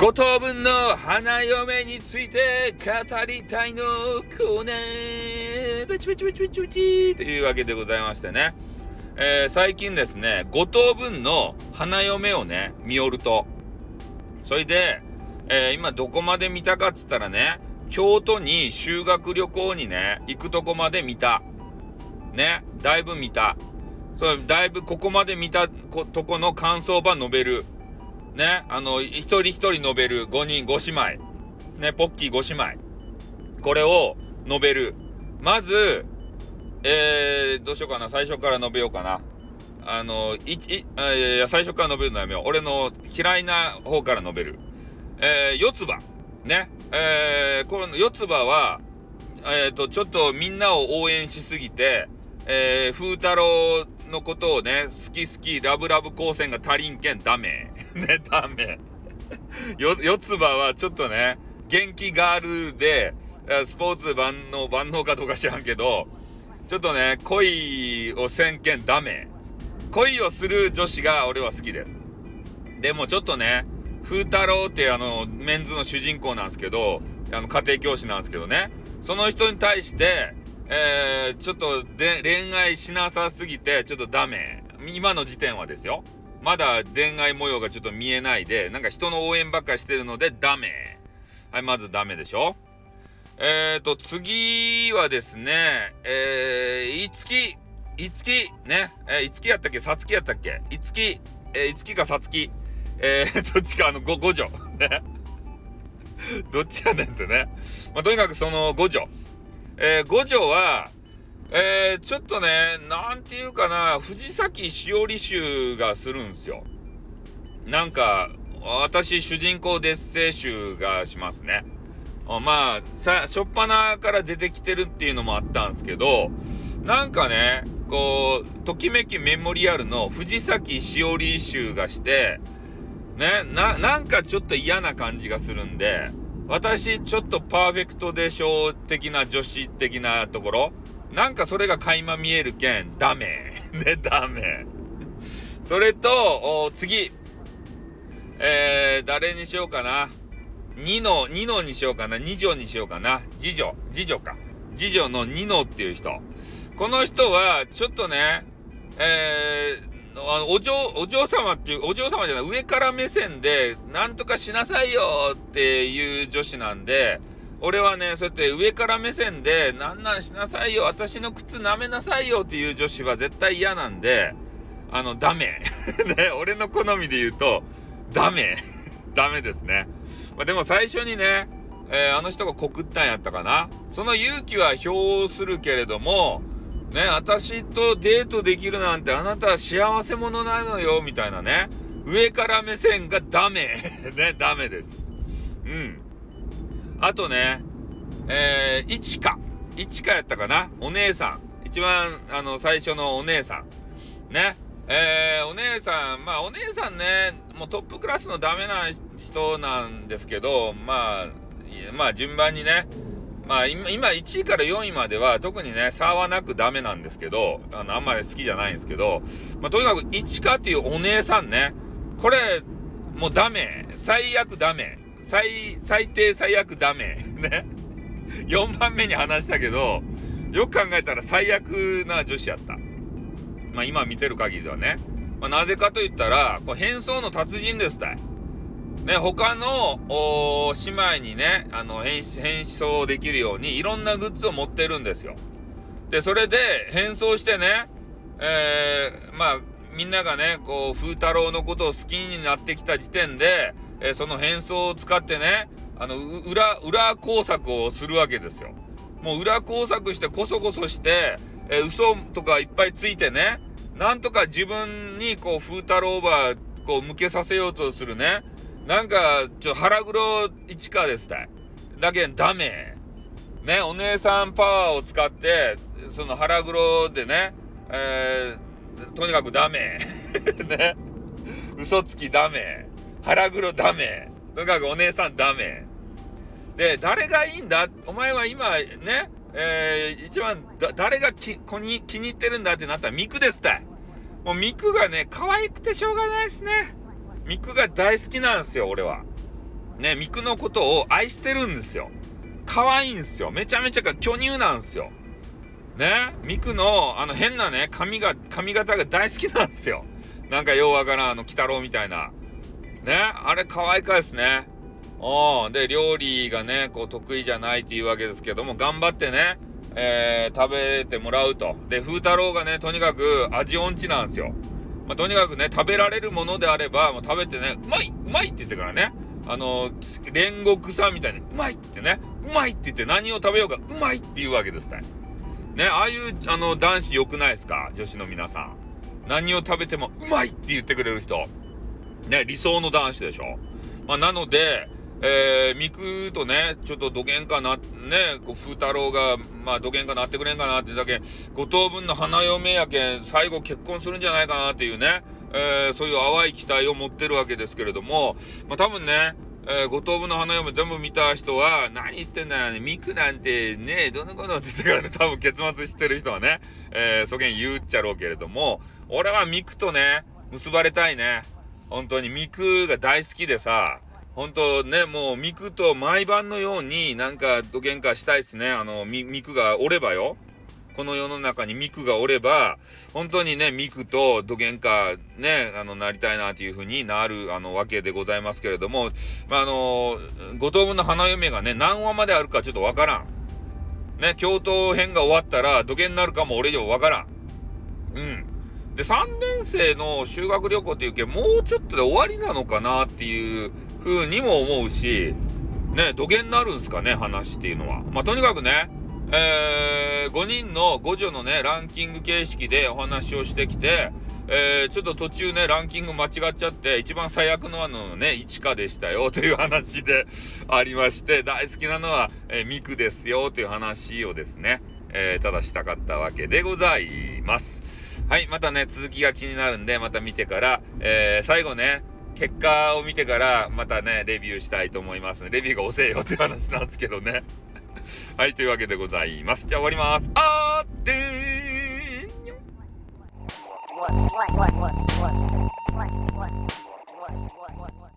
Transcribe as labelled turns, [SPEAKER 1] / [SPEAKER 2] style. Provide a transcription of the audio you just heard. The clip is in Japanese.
[SPEAKER 1] 五等分の花嫁について語りたいのコーナーバチバチバチバチバチというわけでございましてね、えー、最近ですね、五等分の花嫁をね、見よると、それで、えー、今どこまで見たかっつったらね、京都に修学旅行にね、行くとこまで見た。ね、だいぶ見た。そう、だいぶここまで見たとこの感想ば述べる。ね、あの、一人一人述べる5人5姉妹。ね、ポッキー5姉妹。これを述べる。まず、えー、どうしようかな。最初から述べようかな。あの、い、い、いや、最初から述べるのやめよう。俺の嫌いな方から述べる。えー、四つ葉。ね。えー、この四つ葉は、えっ、ー、と、ちょっとみんなを応援しすぎて、えー、風太郎のことをね、好き好き、ラブラブ光線が足りんけん、ダメ。ね、ダメ。よ、四つ葉はちょっとね、元気ガールで、スポーツ万能、万能かどうか知らんけど、ちょっとね、恋をせんけんダメ。恋をする女子が俺は好きです。でもちょっとね、風太郎ってあの、メンズの主人公なんですけど、あの、家庭教師なんですけどね、その人に対して、えー、ちょっとで恋愛しなさすぎて、ちょっとダメ。今の時点はですよ。まだ恋愛模様がちょっと見えないで、なんか人の応援ばっかりしてるのでダメ。はい、まずダメでしょ。えーと、次はですね、えー、いつき、いつき、ね、えー、いつきやったっけ？さつきやったっけ？いつき、えー、いつきかさつき。えー、どっちかあの、ご、五女。ね。どっちやねんってね。まあ、とにかくその五女。えー、五条は、えー、ちょっとね、なんていうかな、藤崎しおり集がするんすよ。なんか、私、主人公デッセイ集がしますね。まあ、さ、しょっぱなから出てきてるっていうのもあったんですけど、なんかね、こう、ときめきメモリアルの藤崎しおり集がして、ね、な、なんかちょっと嫌な感じがするんで、私、ちょっとパーフェクトでしょ的な女子的なところなんかそれが垣間見えるけん、ダメ。ね、ダメ。それと、次。えー、誰にしようかな。ニノ、ニノにしようかな。二女にしようかな。次女、次女か。次女のニノっていう人。この人は、ちょっとね、えー、あの、お嬢、お嬢様っていう、お嬢様じゃない、上から目線で、なんとかしなさいよっていう女子なんで、俺はね、そうやって上から目線で、なんなんしなさいよ、私の靴舐めなさいよっていう女子は絶対嫌なんで、あの、ダメ。ね、俺の好みで言うと、ダメ。ダメですね。まあ、でも最初にね、えー、あの人が告ったんやったかな。その勇気は表するけれども、ね、私とデートできるなんてあなたは幸せ者なのよ、みたいなね。上から目線がダメ。ね、ダメです。うん。あとね、えー、いちか。いちかやったかな？お姉さん。一番、あの、最初のお姉さん。ね。えー、お姉さん、まあ、お姉さんね、もうトップクラスのダメな人なんですけど、まあ、まあ、順番にね、まあ今、1位から4位までは特にね、差はなくダメなんですけど、あの、あんまり好きじゃないんですけど、まあとにかく1かっていうお姉さんね、これ、もうダメ。最悪ダメ。最、最低最悪ダメ。ね。4番目に話したけど、よく考えたら最悪な女子やった。まあ今見てる限りではね。まあなぜかと言ったら、こう変装の達人ですたい。ね、他の姉妹にね、あの変、変装できるようにいろんなグッズを持ってるんですよ。で、それで変装してね、えー、まあ、みんながね、こう、風太郎のことを好きになってきた時点で、えー、その変装を使ってね、あの、裏、裏工作をするわけですよ。もう裏工作してこそこそして、えー、嘘とかいっぱいついてね、なんとか自分にこう、風太郎ば、こう、向けさせようとするね、なんか、ちょ、腹黒市川ですたい。だけんダメ。ね、お姉さんパワーを使って、その腹黒でね、えー、とにかくダメ。ね。嘘つきダメ。腹黒ダメ。とにかくお姉さんダメ。で、誰がいいんだ？お前は今、ね、えー、一番、誰がき、こに、気に入ってるんだってなったら、ミクですたい。もうミクがね、可愛くてしょうがないですね。ミクが大好きなんですよ、俺は。ね、ミクのことを愛してるんですよ。可愛いんですよ。めちゃめちゃ巨乳なんですよ。ね、ミクのあの変なね、髪が、髪型が大好きなんですよ。なんかようわからん、あの、鬼太郎みたいな。ね、あれ可愛いかですね。うん。で、料理がね、こう得意じゃないっていうわけですけども、頑張ってね、えー、食べてもらうと。で、風太郎がね、とにかく味音痴なんですよ。まあ、とにかくね、食べられるものであれば、もう食べてね、うまいうまいって言ってからね、あの、煉獄さんみたいに、うまいってね、うまいって言って何を食べようか、うまいって言うわけですね。ね、ああいう、あの、男子良くないですか女子の皆さん。何を食べても、うまいって言ってくれる人。ね、理想の男子でしょ。まあ、なので、えー、ミクとね、ちょっとどげんかな、ね、こう、風太郎が、まあ、どげんかなってくれんかなってだけ、五等分の花嫁やけん、最後結婚するんじゃないかなっていうね、えー、そういう淡い期待を持ってるわけですけれども、まあ、多分ね、えー、五等分の花嫁全部見た人は、何言ってんだよね、ミクなんてね、どのことって言ってからね、多分結末知ってる人はね、えー、そげん言うっちゃろうけれども、俺はミクとね、結ばれたいね。本当にミクが大好きでさ、本当ね、もう、ミクと毎晩のようになんかどげんかしたいっすね。あの、ミクがおればよ。この世の中にミクがおれば、本当にね、ミクとどげんかね、あの、なりたいなというふうになる、あの、わけでございますけれども、まあ、あの、五等分の花嫁がね、何話まであるかちょっとわからん。ね、京都編が終わったら、どげんなるかも俺にはわからん。うん。で、3年生の修学旅行っていうけもうちょっとで終わりなのかなっていう風にも思うし、ね、土下になるんすかね、話っていうのは。まあ、とにかくね、えー、5人の5女のね、ランキング形式でお話をしてきて、えー、ちょっと途中ね、ランキング間違っちゃって、一番最悪のあのね、1課でしたよという話でありまして、大好きなのは、えー、ミクですよという話をですね、えー、ただしたかったわけでございます。はい、またね、続きが気になるんで、また見てから、えー、最後ね、結果を見てからまたね、レビューしたいと思いますレビューが遅えよって話なんですけどね。はい、というわけでございます。じゃあ終わります。あーでーん